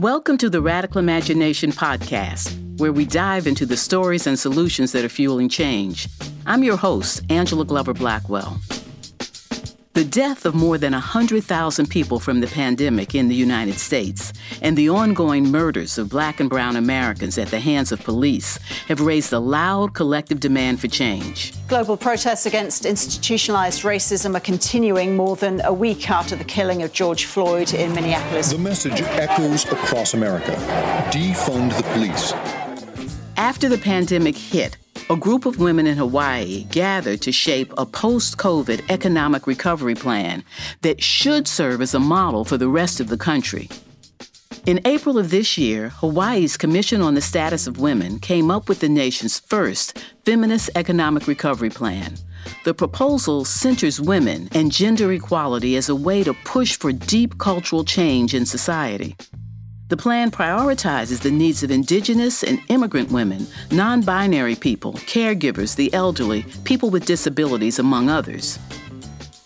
Welcome to the Radical Imagination Podcast, where we dive into the stories and solutions that are fueling change. I'm your host, Angela Glover Blackwell. The death of more than 100,000 people from the pandemic in the United States and the ongoing murders of black and brown Americans at the hands of police have raised a loud collective demand for change. Global protests against institutionalized racism are continuing more than a week after the killing of George Floyd in Minneapolis. The message echoes across America defund the police. After the pandemic hit, a group of women in Hawaii gathered to shape a post COVID economic recovery plan that should serve as a model for the rest of the country. In April of this year, Hawaii's Commission on the Status of Women came up with the nation's first feminist economic recovery plan. The proposal centers women and gender equality as a way to push for deep cultural change in society. The plan prioritizes the needs of Indigenous and immigrant women, non binary people, caregivers, the elderly, people with disabilities, among others.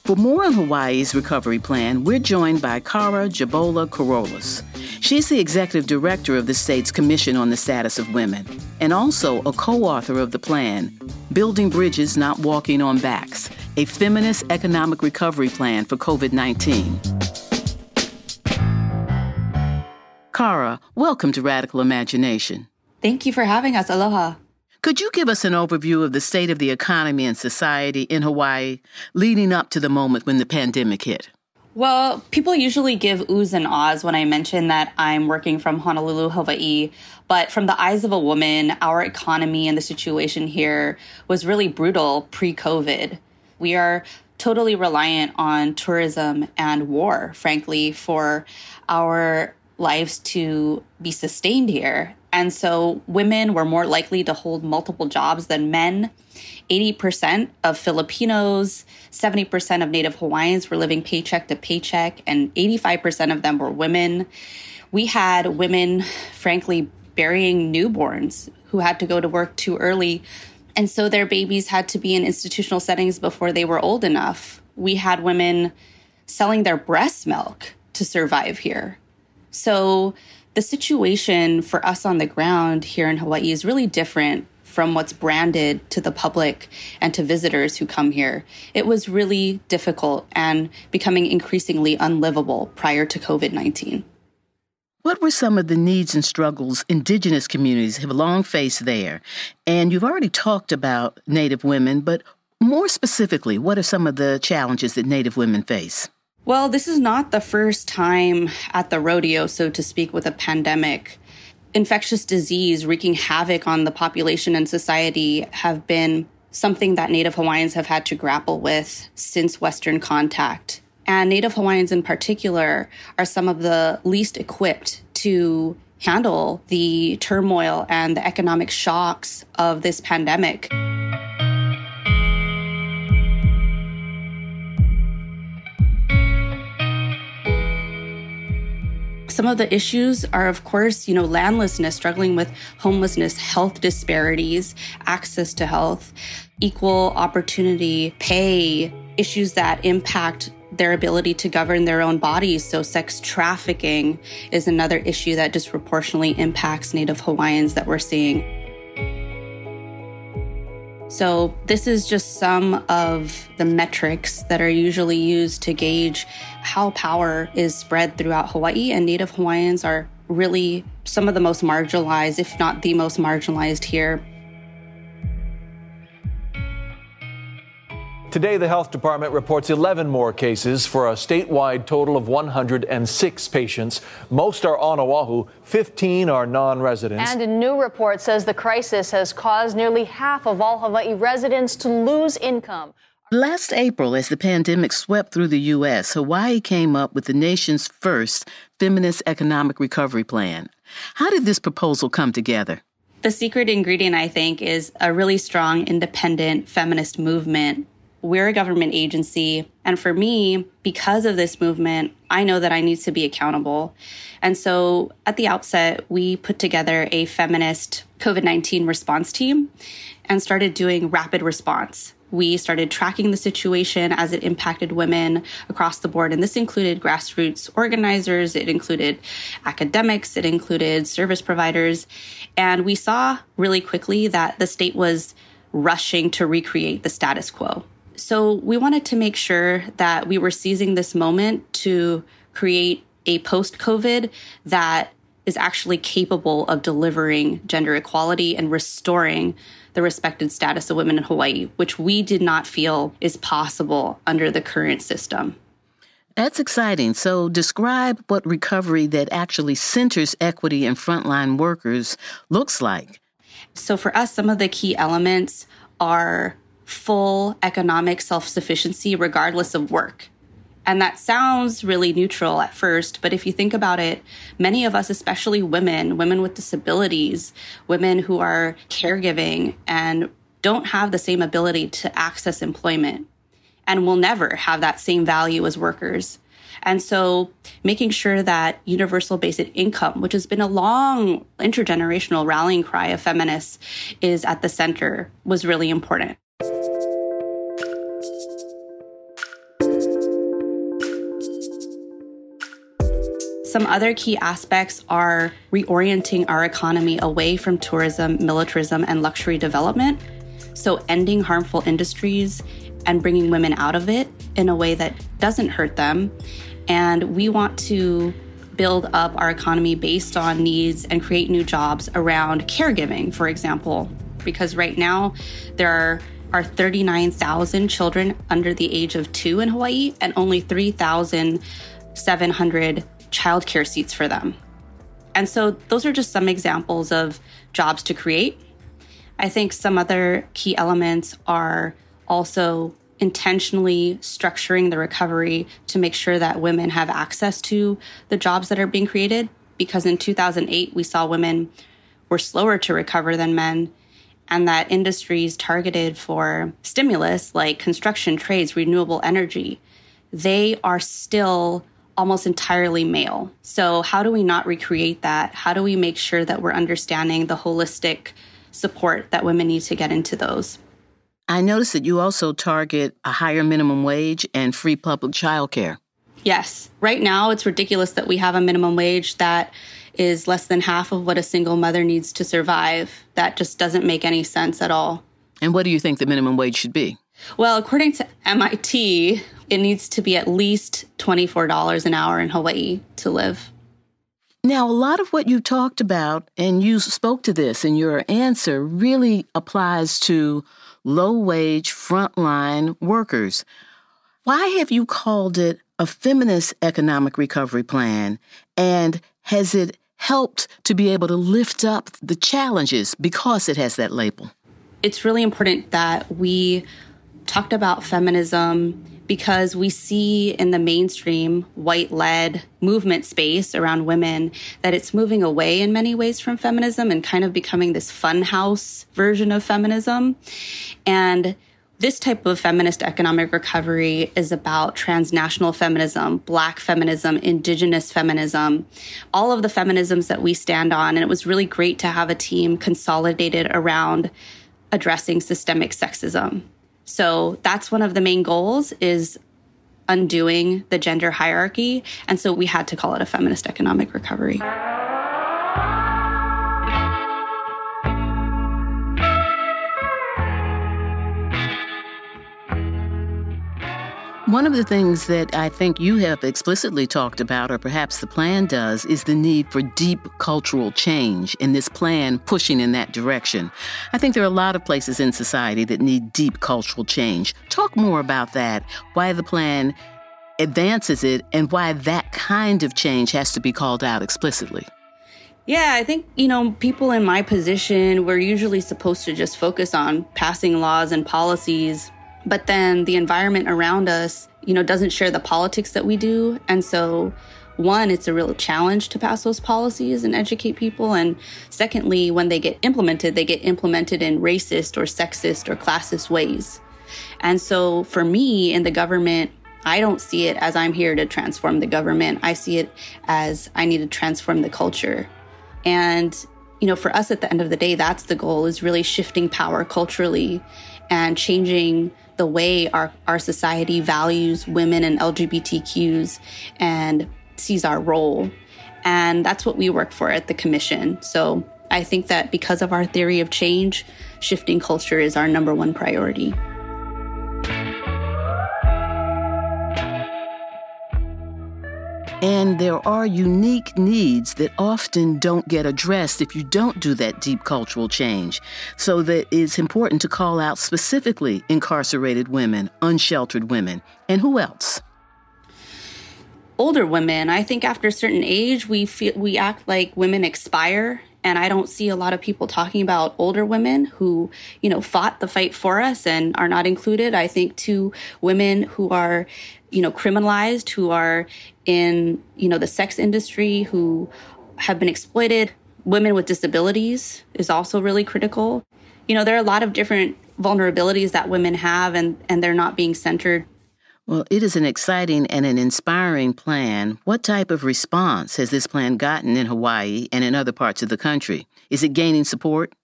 For more on Hawaii's recovery plan, we're joined by Khara Jabola Carolus. She's the executive director of the state's Commission on the Status of Women and also a co author of the plan, Building Bridges Not Walking on Backs, a feminist economic recovery plan for COVID 19. Khara, welcome to Radical Imagination. Thank you for having us. Aloha. Could you give us an overview of the state of the economy and society in Hawaii leading up to the moment when the pandemic hit? Well, people usually give oohs and ahs when I mention that I'm working from Honolulu, Hawaii. But from the eyes of a woman, our economy and the situation here was really brutal pre COVID. We are totally reliant on tourism and war, frankly, for our lives to be sustained here. And so women were more likely to hold multiple jobs than men. 80% of Filipinos, 70% of Native Hawaiians were living paycheck to paycheck, and 85% of them were women. We had women, frankly, burying newborns who had to go to work too early. And so their babies had to be in institutional settings before they were old enough. We had women selling their breast milk to survive here. So the situation for us on the ground here in Hawaii is really different from what's branded to the public and to visitors who come here. It was really difficult and becoming increasingly unlivable prior to COVID 19. What were some of the needs and struggles Indigenous communities have long faced there? And you've already talked about Native women, but more specifically, what are some of the challenges that Native women face? Well, this is not the first time at the rodeo, so to speak, with a pandemic. Infectious disease wreaking havoc on the population and society have been something that Native Hawaiians have had to grapple with since Western contact. And Native Hawaiians in particular are some of the least equipped to handle the turmoil and the economic shocks of this pandemic. Some of the issues are, of course, you know, landlessness, struggling with homelessness, health disparities, access to health, equal opportunity, pay, issues that impact their ability to govern their own bodies. So, sex trafficking is another issue that disproportionately impacts Native Hawaiians that we're seeing. So, this is just some of the metrics that are usually used to gauge how power is spread throughout Hawaii. And Native Hawaiians are really some of the most marginalized, if not the most marginalized here. Today, the health department reports 11 more cases for a statewide total of 106 patients. Most are on Oahu, 15 are non residents. And a new report says the crisis has caused nearly half of all Hawaii residents to lose income. Last April, as the pandemic swept through the U.S., Hawaii came up with the nation's first feminist economic recovery plan. How did this proposal come together? The secret ingredient, I think, is a really strong independent feminist movement we're a government agency. And for me, because of this movement, I know that I need to be accountable. And so at the outset, we put together a feminist COVID 19 response team and started doing rapid response. we started tracking the situation as it impacted women across the board. And this included grassroots organizers, it included academics, it included service providers. And we saw really quickly that the state was rushing to recreate the status quo. So we wanted to make sure that we were seizing this moment to create a post COVID that is actually capable of delivering gender equality and restoring the respected status of women in Hawaii, which we did not feel is possible under the current system. That's exciting. So, describe what recovery that actually centers equity in frontline workers looks like. So, for us, some of the key elements are full economic self sufficiency, regardless of work. And that sounds really neutral at first, but if you think about it, many of us, especially women, women with disabilities, women who are caregiving and don't have the same ability to access employment and will never have that same value as workers. And so making sure that universal basic income, which has been a long intergenerational rallying cry of feminists, is at the center was really important. Some other key aspects are reorienting our economy away from tourism, militarism, and luxury development. So, ending harmful industries and bringing women out of it in a way that doesn't hurt them. And we want to build up our economy based on needs and create new jobs around caregiving, for example, because right now there are are 39,000 children under the age of two in Hawaii and only 3,700 childcare seats for them. And so those are just some examples of jobs to create. I think some other key elements are also intentionally structuring the recovery to make sure that women have access to the jobs that are being created. Because in 2008, we saw women were slower to recover than men, and that industries targeted for stimulus like construction, trades, renewable energy, they are still almost entirely male. So, how do we not recreate that? How do we make sure that we're understanding the holistic support that women need to get into those? I noticed that you also target a higher minimum wage and free public childcare. Yes. Right now, it's ridiculous that we have a minimum wage that is less than half of what a single mother needs to survive. That just doesn't make any sense at all. And what do you think the minimum wage should be? Well, according to MIT, it needs to be at least $24 an hour in Hawaii to live. Now, a lot of what you talked about, and you spoke to this in your answer, really applies to low wage frontline workers. Why have you called it a feminist economic recovery plan? And has it helped to be able to lift up the challenges because it has that label? It's really important that we talked about feminism because we see in the mainstream white led movement space around women that it's moving away in many ways from feminism and kind of becoming this funhouse version of feminism. And this type of feminist economic recovery is about transnational feminism, black feminism, indigenous feminism, all of the feminisms that we stand on. And it was really great to have a team consolidated around addressing systemic sexism so that's one of the main goals is undoing the gender hierarchy. And so we had to call it a feminist economic recovery. One of the things that I think you have explicitly talked about, or perhaps the plan does, is the need for deep cultural change, and this plan pushing in that direction. I think there are a lot of places in society that need deep cultural change. Talk more about that, why the plan advances it, and why that kind of change has to be called out explicitly. Yeah, I think, you know, people in my position, we're usually supposed to just focus on passing laws and policies but then the environment around us, you know, doesn't share the politics that we do. And so, one, it's a real challenge to pass those policies and educate people. And secondly, when they get implemented, they get implemented in racist or sexist or classist ways. And so, for me in the government, I don't see it as I'm here to transform the government. I see it as I need to transform the culture. And, you know, for us at the end of the day, that's the goal is really shifting power culturally and changing the way our, our society values women and LGBTQs and sees our role. And that's what we work for at the Commission. So I think that because of our theory of change, shifting culture is our number one priority. And there are unique needs that often don't get addressed if you don't do that deep cultural change. So that it's important to call out specifically incarcerated women, unsheltered women, and who else? Older women. I think after a certain age, we feel we act like women expire and I don't see a lot of people talking about older women who, you know, fought the fight for us and are not included. I think to women who are, you know, criminalized, who are in, you know, the sex industry, who have been exploited. Women with disabilities is also really critical. You know, there are a lot of different vulnerabilities that women have and, and they're not being centered well, it is an exciting and an inspiring plan. What type of response has this plan gotten in Hawaii and in other parts of the country? Is it gaining support?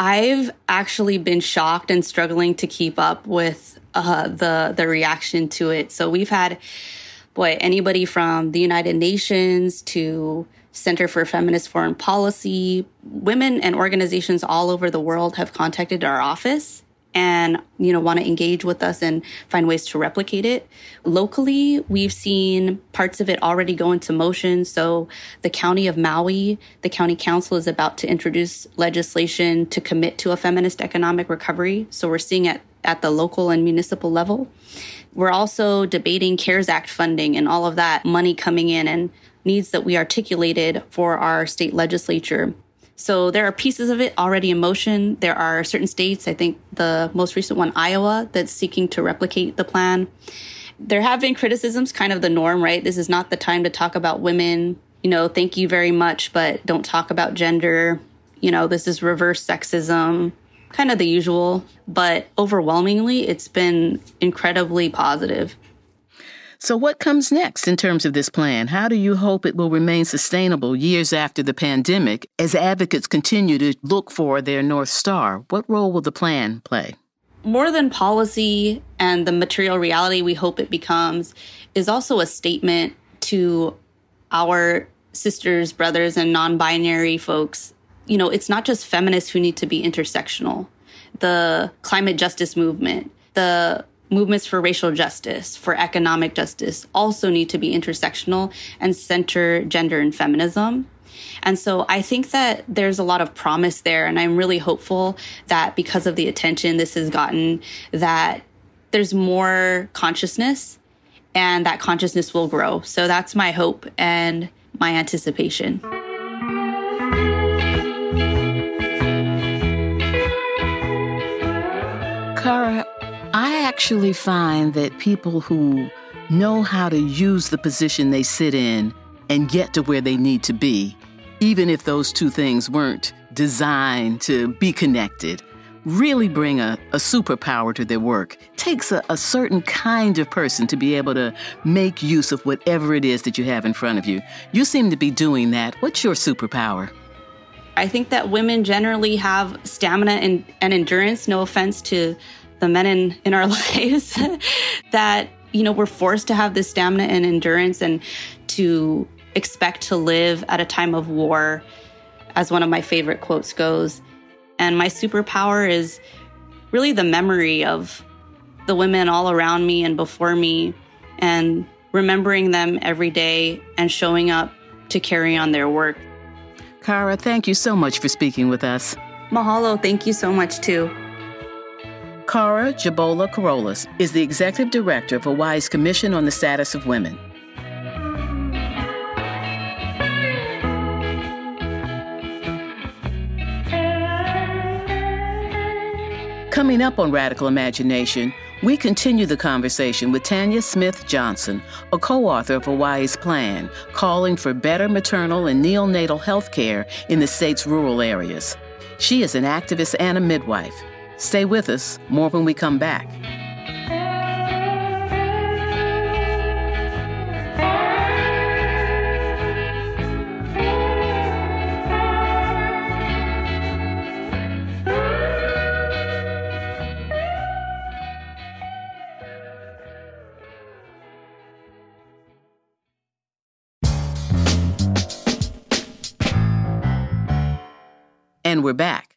I've actually been shocked and struggling to keep up with uh, the the reaction to it. So we've had, boy, anybody from the United Nations to Center for Feminist Foreign Policy, women and organizations all over the world have contacted our office and you know want to engage with us and find ways to replicate it. Locally we've seen parts of it already go into motion. So the county of maui the county council is about to introduce legislation to commit to a feminist economic recovery. So we're seeing it at the local and municipal level. We're also debating cares act funding and all of that money coming in and needs that we articulated for our state legislature so there are pieces of it already in motion. There are certain states, I think the most recent one, Iowa, that's seeking to replicate the plan. There have been criticisms, kind of the norm, right? This is not the time to talk about women. You know, thank you very much, but don't talk about gender. You know, this is reverse sexism, kind of the usual. But overwhelmingly, it's been incredibly positive. So, what comes next in terms of this plan? How do you hope it will remain sustainable years after the pandemic as advocates continue to look for their North Star? What role will the plan play? More than policy and the material reality we hope it becomes is also a statement to our sisters, brothers, and non binary folks. You know, it's not just feminists who need to be intersectional. The climate justice movement, the movements for racial justice, for economic justice also need to be intersectional and center gender and feminism. And so I think that there's a lot of promise there. And I'm really hopeful that because of the attention this has gotten, that there's more consciousness and that consciousness will grow. So that's my hope and my anticipation. Actually find that people who know how to use the position they sit in and get to where they need to be, even if those two things weren't designed to be connected, really bring a, a superpower to their work. Takes a, a certain kind of person to be able to make use of whatever it is that you have in front of you. You seem to be doing that. What's your superpower? I think that women generally have stamina and, and endurance, no offense to the men in, in our lives that, you know, we're forced to have this stamina and endurance and to expect to live at a time of war, as one of my favorite quotes goes. And my superpower is really the memory of the women all around me and before me and remembering them every day and showing up to carry on their work. Khara, thank you so much for speaking with us. Mahalo, thank you so much too. Khara Jabola Carolus is the executive director of Hawaii's Commission on the Status of Women. Coming up on Radical Imagination, we continue the conversation with Tanya Smith Johnson, a co author of Hawaii's plan, calling for better maternal and neonatal health care in the state's rural areas. She is an activist and a midwife. Stay with us, more when we come back. And we're back.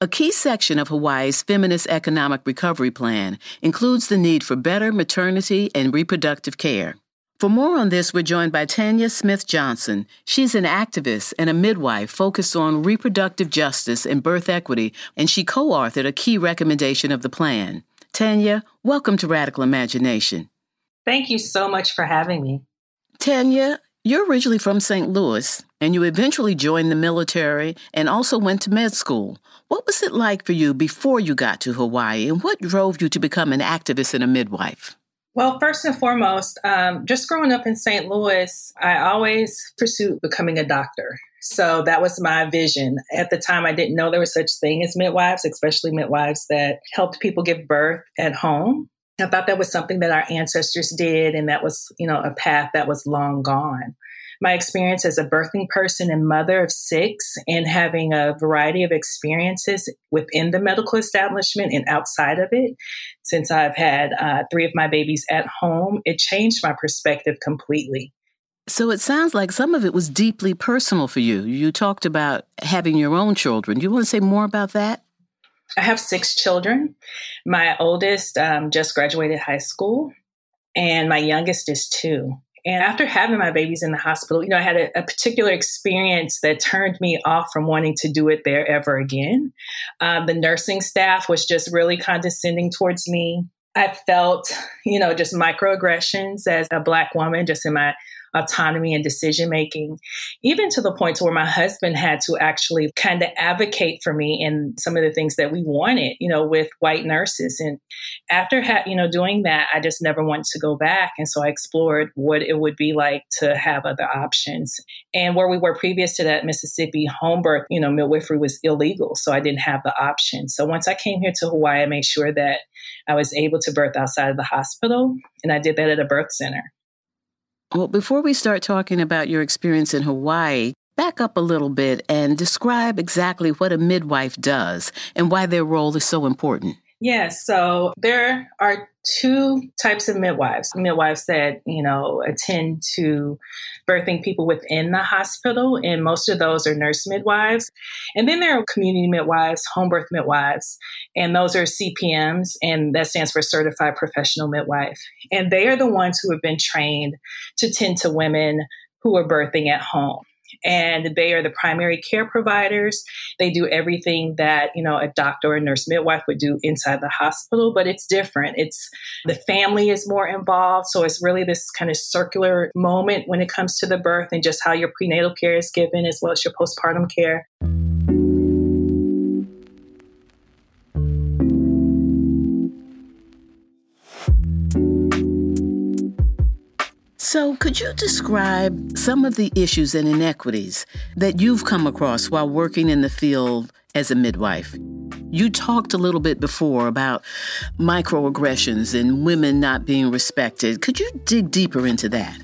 A key section of Hawaii's Feminist Economic Recovery Plan includes the need for better maternity and reproductive care. For more on this, we're joined by Tanya Smith Johnson. She's an activist and a midwife focused on reproductive justice and birth equity, and she co authored a key recommendation of the plan. Tanya, welcome to Radical Imagination. Thank you so much for having me. Tanya, you're originally from St. Louis, and you eventually joined the military and also went to med school. What was it like for you before you got to Hawaii, and what drove you to become an activist and a midwife? Well, first and foremost, um, just growing up in St. Louis, I always pursued becoming a doctor. So that was my vision. At the time, I didn't know there was such thing as midwives, especially midwives that helped people give birth at home. I thought that was something that our ancestors did, and that was, you know, a path that was long gone. My experience as a birthing person and mother of six, and having a variety of experiences within the medical establishment and outside of it, since I've had uh, three of my babies at home, it changed my perspective completely. So it sounds like some of it was deeply personal for you. You talked about having your own children. Do you want to say more about that? I have six children. My oldest um, just graduated high school, and my youngest is two. And after having my babies in the hospital, you know, I had a, a, particular experience that turned me off from wanting to do it there ever again. Um, the nursing staff was just really condescending towards me. I felt, you know, just microaggressions as a Black woman, just in my autonomy and decision making, even to the point to where my husband had to actually kind of advocate for me in some of the things that we wanted, you know, with white nurses. And after ha- you know doing that, I just never wanted to go back, and so I explored what it would be like to have other options. And where we were previous to that, Mississippi, home birth, you know, midwifery was illegal, so I didn't have the option. So once I came here to Hawaii, I made sure that I was able to birth outside of the hospital, and I did that at a birth center. Well, before we start talking about your experience in Hawaii, back up a little bit and describe exactly what a midwife does and why their role is so important. Yes. So there are two types of midwives. Midwives that, you know, attend to birthing people within the hospital, and most of those are nurse midwives. And then there are community midwives, home birth midwives, and those are CPMs, and that stands for Certified Professional Midwife. And they are the ones who have been trained to tend to women who are birthing at home and they are the primary care providers. They do everything that, you know, a doctor or nurse midwife would do inside the hospital, but it's different. It's the family is more involved. So it's really this kind of circular moment when it comes to the birth and just how your prenatal care is given as well as your postpartum care. So, could you describe some of the issues and inequities that you've come across while working in the field as a midwife? You talked a little bit before about microaggressions and women not being respected. Could you dig deeper into that?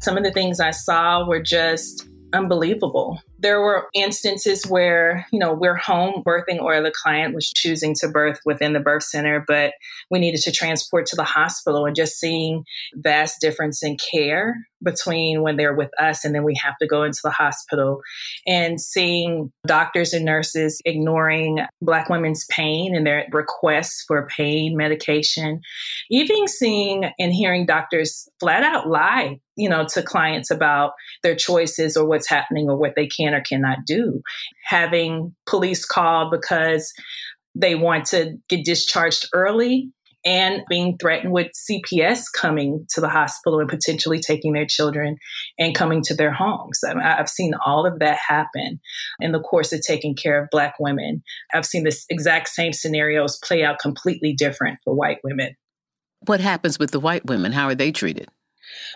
Some of the things I saw were just unbelievable. There were instances where, you know, we're home birthing or the client was choosing to birth within the birth center, but we needed to transport to the hospital and just seeing vast difference in care between when they're with us and then we have to go into the hospital. And seeing doctors and nurses ignoring black women's pain and their requests for pain medication. Even seeing and hearing doctors flat out lie you know to clients about their choices or what's happening or what they can or cannot do having police called because they want to get discharged early and being threatened with CPS coming to the hospital and potentially taking their children and coming to their homes. I have seen all of that happen in the course of taking care of Black women. I've seen this exact same scenarios play out completely different for white women. What happens with the white women? How are they treated?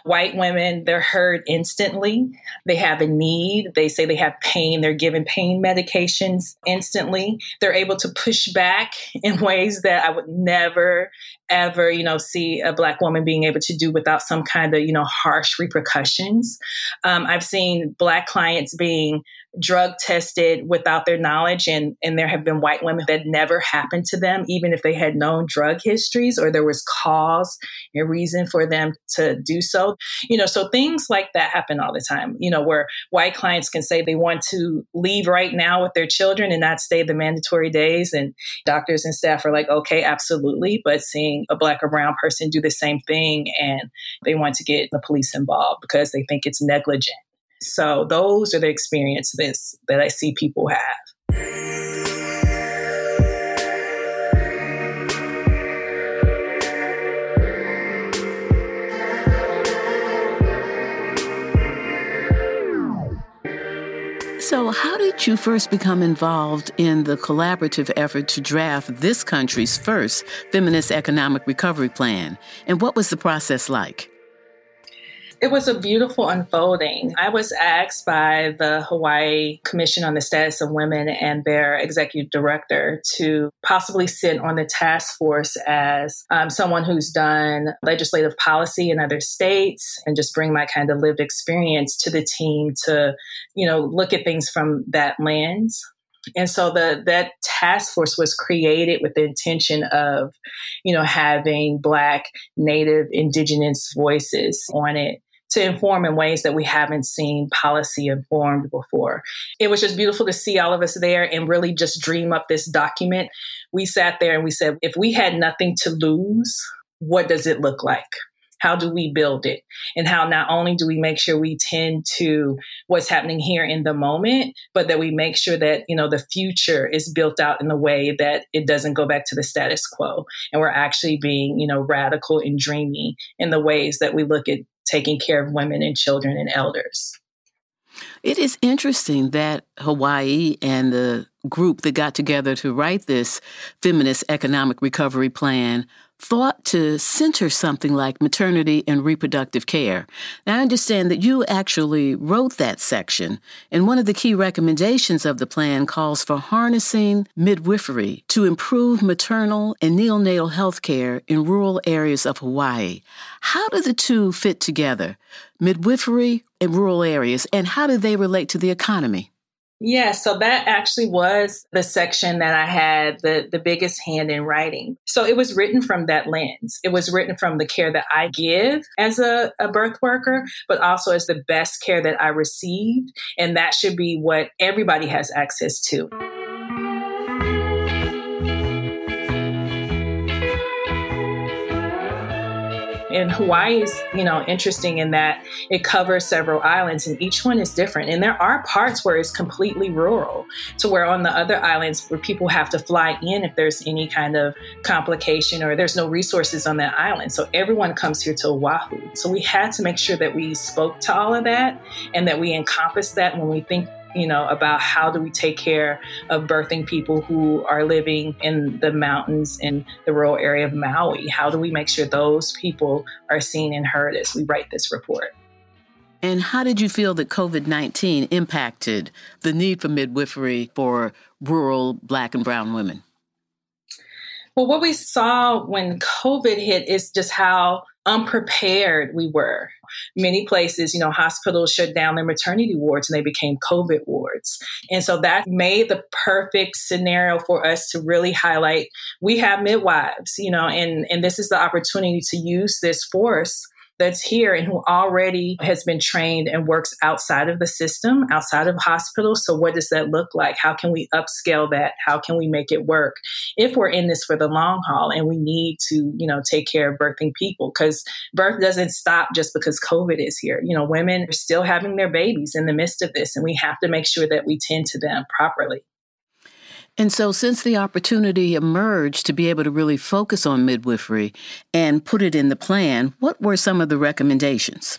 White women, they're heard instantly. They have a need. They say they have pain. They're given pain medications instantly. They're able to push back in ways that I would never, ever, you know, see a black woman being able to do without some kind of, you know, harsh repercussions. Um, I've seen black clients being drug tested without their knowledge and and there have been white women that never happened to them even if they had known drug histories or there was cause and reason for them to do so. You know so things like that happen all the time you know where white clients can say they want to leave right now with their children and not stay the mandatory days and doctors and staff are like okay absolutely but seeing a black or brown person do the same thing and they want to get the police involved because they think it's negligent so those are the experiences that I see people have. So, how did you first become involved in the collaborative effort to draft this country's first feminist economic recovery plan? And what was the process like? It was a beautiful unfolding. I was asked by the Hawaii Commission on the Status of Women and their executive director to possibly sit on the task force as um, someone who's done legislative policy in other states and just bring my kind of lived experience to the team to, you know, look at things from that lens. And so the that task force was created with the intention of, you know, having black, native, indigenous voices on it to inform in ways that we haven't seen policy informed before. It was just beautiful to see all of us there and really just dream up this document. We sat there and we said, if we had nothing to lose, what does it look like? How do we build it? And how not only do we make sure we tend to what's happening here in the moment, but that we make sure that, you know, the future is built out in a way that it doesn't go back to the status quo. And we're actually being, you know, radical and dreamy in the ways that we look at taking care of women and children and elders. It is interesting that Hawaii and the group that got together to write this feminist economic recovery plan thought to center something like maternity and reproductive care. Now, I understand that you actually wrote that section, and one of the key recommendations of the plan calls for harnessing midwifery to improve maternal and neonatal health care in rural areas of Hawaii. How do the two fit together, midwifery and rural areas, and how do they relate to the economy? Yeah, so that actually was the section that I had the, the biggest hand in writing. So it was written from that lens. It was written from the care that I give as a, a birth worker, but also as the best care that I received. And that should be what everybody has access to. And Hawaii is, you know, interesting in that it covers several islands and each one is different. And there are parts where it's completely rural to where on the other islands where people have to fly in if there's any kind of complication or there's no resources on that island. So everyone comes here to Oahu. So we had to make sure that we spoke to all of that and that we encompass that when we think you know, about how do we take care of birthing people who are living in the mountains in the rural area of Maui? How do we make sure those people are seen and heard as we write this report? And how did you feel that COVID 19 impacted the need for midwifery for rural Black and Brown women? Well, what we saw when COVID hit is just how unprepared we were. Many places, you know, hospitals shut down their maternity wards and they became COVID wards. And so that made the perfect scenario for us to really highlight we have midwives, you know, and, and this is the opportunity to use this force that's here and who already has been trained and works outside of the system, outside of hospitals. So, what does that look like? How can we upscale that? How can we make it work if we're in this for the long haul and we need to, you know, take care of birthing people? Because birth doesn't stop just because COVID is here. You know, women are still having their babies in the midst of this, and we have to make sure that we tend to them properly. And so, since the opportunity emerged to be able to really focus on midwifery and put it in the plan, what were some of the recommendations?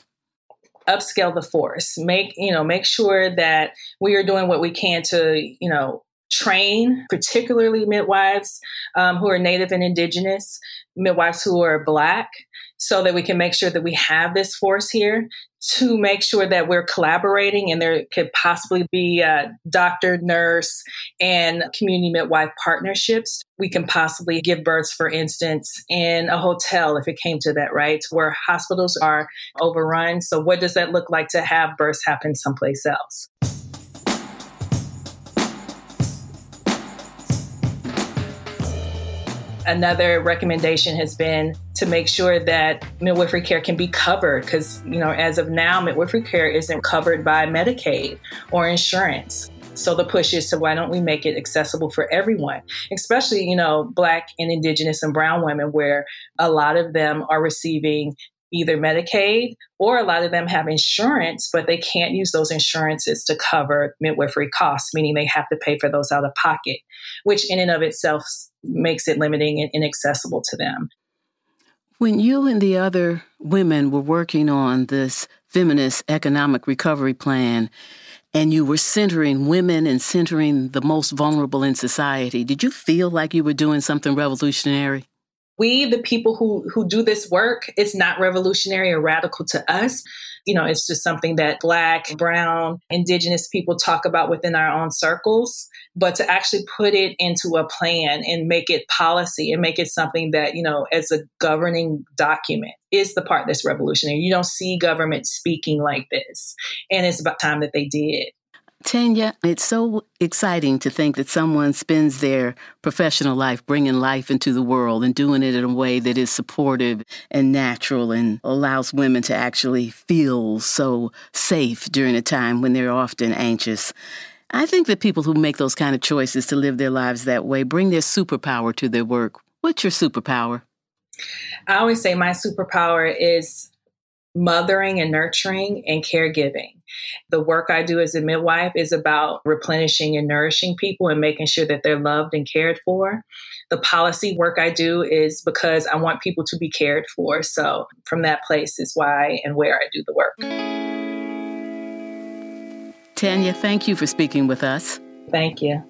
Upscale the force. Make you know, make sure that we are doing what we can to you know train, particularly midwives um, who are Native and Indigenous, midwives who are Black, so that we can make sure that we have this force here to make sure that we're collaborating and there could possibly be doctor, nurse, and community midwife partnerships. We can possibly give births, for instance, in a hotel if it came to that, right? Where hospitals are overrun. So, what does that look like to have births happen someplace else? Another recommendation has been to make sure that midwifery care can be covered because, you know, as of now, midwifery care isn't covered by Medicaid or insurance. So the push is to why don't we make it accessible for everyone, especially, you know, Black and Indigenous and Brown women, where a lot of them are receiving either Medicaid or a lot of them have insurance, but they can't use those insurances to cover midwifery costs, meaning they have to pay for those out of pocket, which in and of itself makes it limiting and inaccessible to them. When you and the other women were working on this feminist economic recovery plan, and you were centering women and centering the most vulnerable in society, did you feel like you were doing something revolutionary? we, the people who who do this work, it's not revolutionary or radical to us. You know, it's just something that black, brown, indigenous people talk about within our own circles. But to actually put it into a plan and make it policy and make it something that, you know, as a governing document is the part that's revolutionary. You don't see government speaking like this. And it's about time that they did. Tanya, it's so exciting to think that someone spends their professional life bringing life into the world and doing it in a way that is supportive and natural and allows women to actually feel so safe during a time when they're often anxious. I think that people who make those kind of choices to live their lives that way bring their superpower to their work. What's your superpower? I always say my superpower is mothering and nurturing and caregiving. The work I do as a midwife is about replenishing and nourishing people and making sure that they're loved and cared for. The policy work I do is because I want people to be cared for. So, from that place is why and where I do the work. Tanya, thank you for speaking with us. Thank you.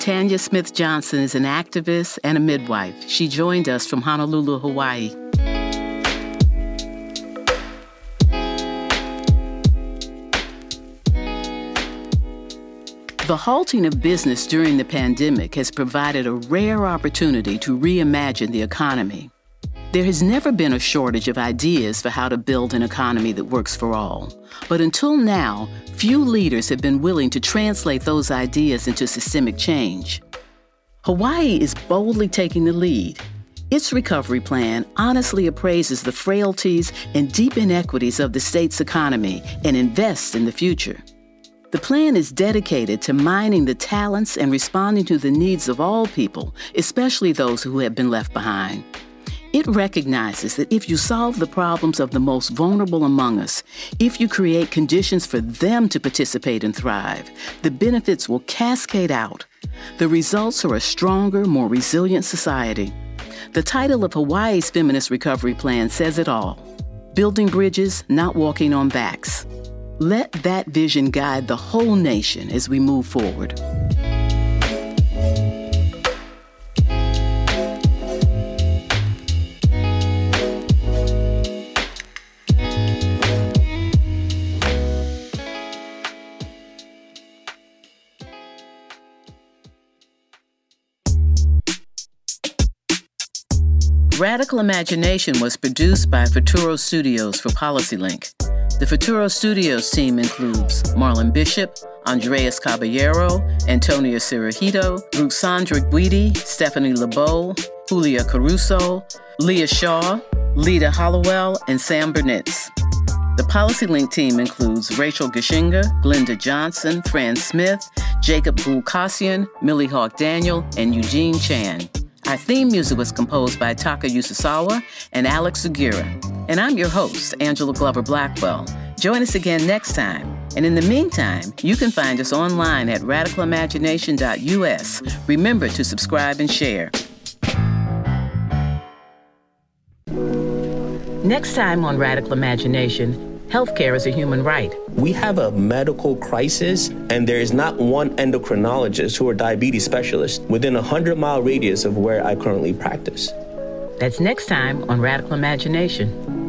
Tanya Smith Johnson is an activist and a midwife. She joined us from Honolulu, Hawaii. The halting of business during the pandemic has provided a rare opportunity to reimagine the economy. There has never been a shortage of ideas for how to build an economy that works for all. But until now, few leaders have been willing to translate those ideas into systemic change. Hawaii is boldly taking the lead. Its recovery plan honestly appraises the frailties and deep inequities of the state's economy and invests in the future. The plan is dedicated to mining the talents and responding to the needs of all people, especially those who have been left behind. It recognizes that if you solve the problems of the most vulnerable among us, if you create conditions for them to participate and thrive, the benefits will cascade out. The results are a stronger, more resilient society. The title of Hawaii's Feminist Recovery Plan says it all Building Bridges, Not Walking on Backs. Let that vision guide the whole nation as we move forward. Radical Imagination was produced by Futuro Studios for PolicyLink. The Futuro Studios team includes Marlon Bishop, Andrés Caballero, Antonia Cereijido, Ruxandra Guidi, Stephanie Lebow, Julia Caruso, Leah Shaw, Lita Hollowell, and Sam Burnitz. The PolicyLink team includes Rachel Gichinga, Glenda Johnson, Fran Smith, Jacob Goolkasian, Milly Hawk Daniel, and Eugene Chan. Our theme music was composed by Taka Yasuzawa and Alex Sugiura. And I'm your host, Angela Glover Blackwell. Join us again next time. And in the meantime, you can find us online at radicalimagination.us. Remember to subscribe and share. Next time on Radical Imagination, Healthcare is a human right. We have a medical crisis, and there is not one endocrinologist who are diabetes specialist within a 100 mile radius of where I currently practice. That's next time on Radical Imagination.